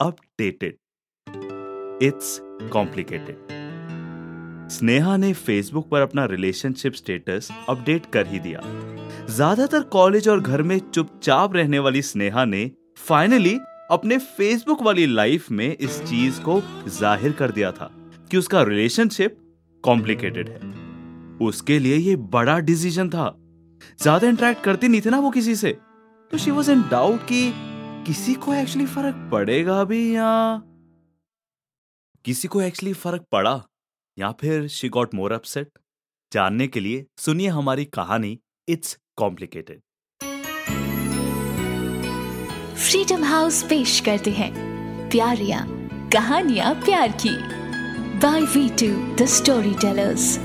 Updated it's complicated Sneha ने Facebook पर अपना रिलेशनशिप स्टेटस अपडेट कर ही दिया। ज़्यादातर कॉलेज और घर में चुपचाप रहने वाली स्नेहा ने फाइनली अपने फेसबुक वाली लाइफ में इस चीज़ को ज़ाहिर कर दिया था कि उसका रिलेशनशिप कॉम्प्लिकेटेड है। उसके लिए ये बड़ा डिसीज़न था। ज़्यादा इंटरेक्ट करती नहीं थी ना वो किसी से। तो शी वॉज़ इन डाउट कि किसी को एक्चुअली फ़र्क पड़ेगा भी या किसी को एक्चुअली फ़र्क पड़ा? या फिर शी गॉट मोर अपसेट जानने के लिए सुनिए हमारी कहानी इट्स कॉम्प्लिकेटेड फ्रीडम हाउस पेश करते हैं। प्यारिया, कहानियाँ प्यार की। By we two the storytellers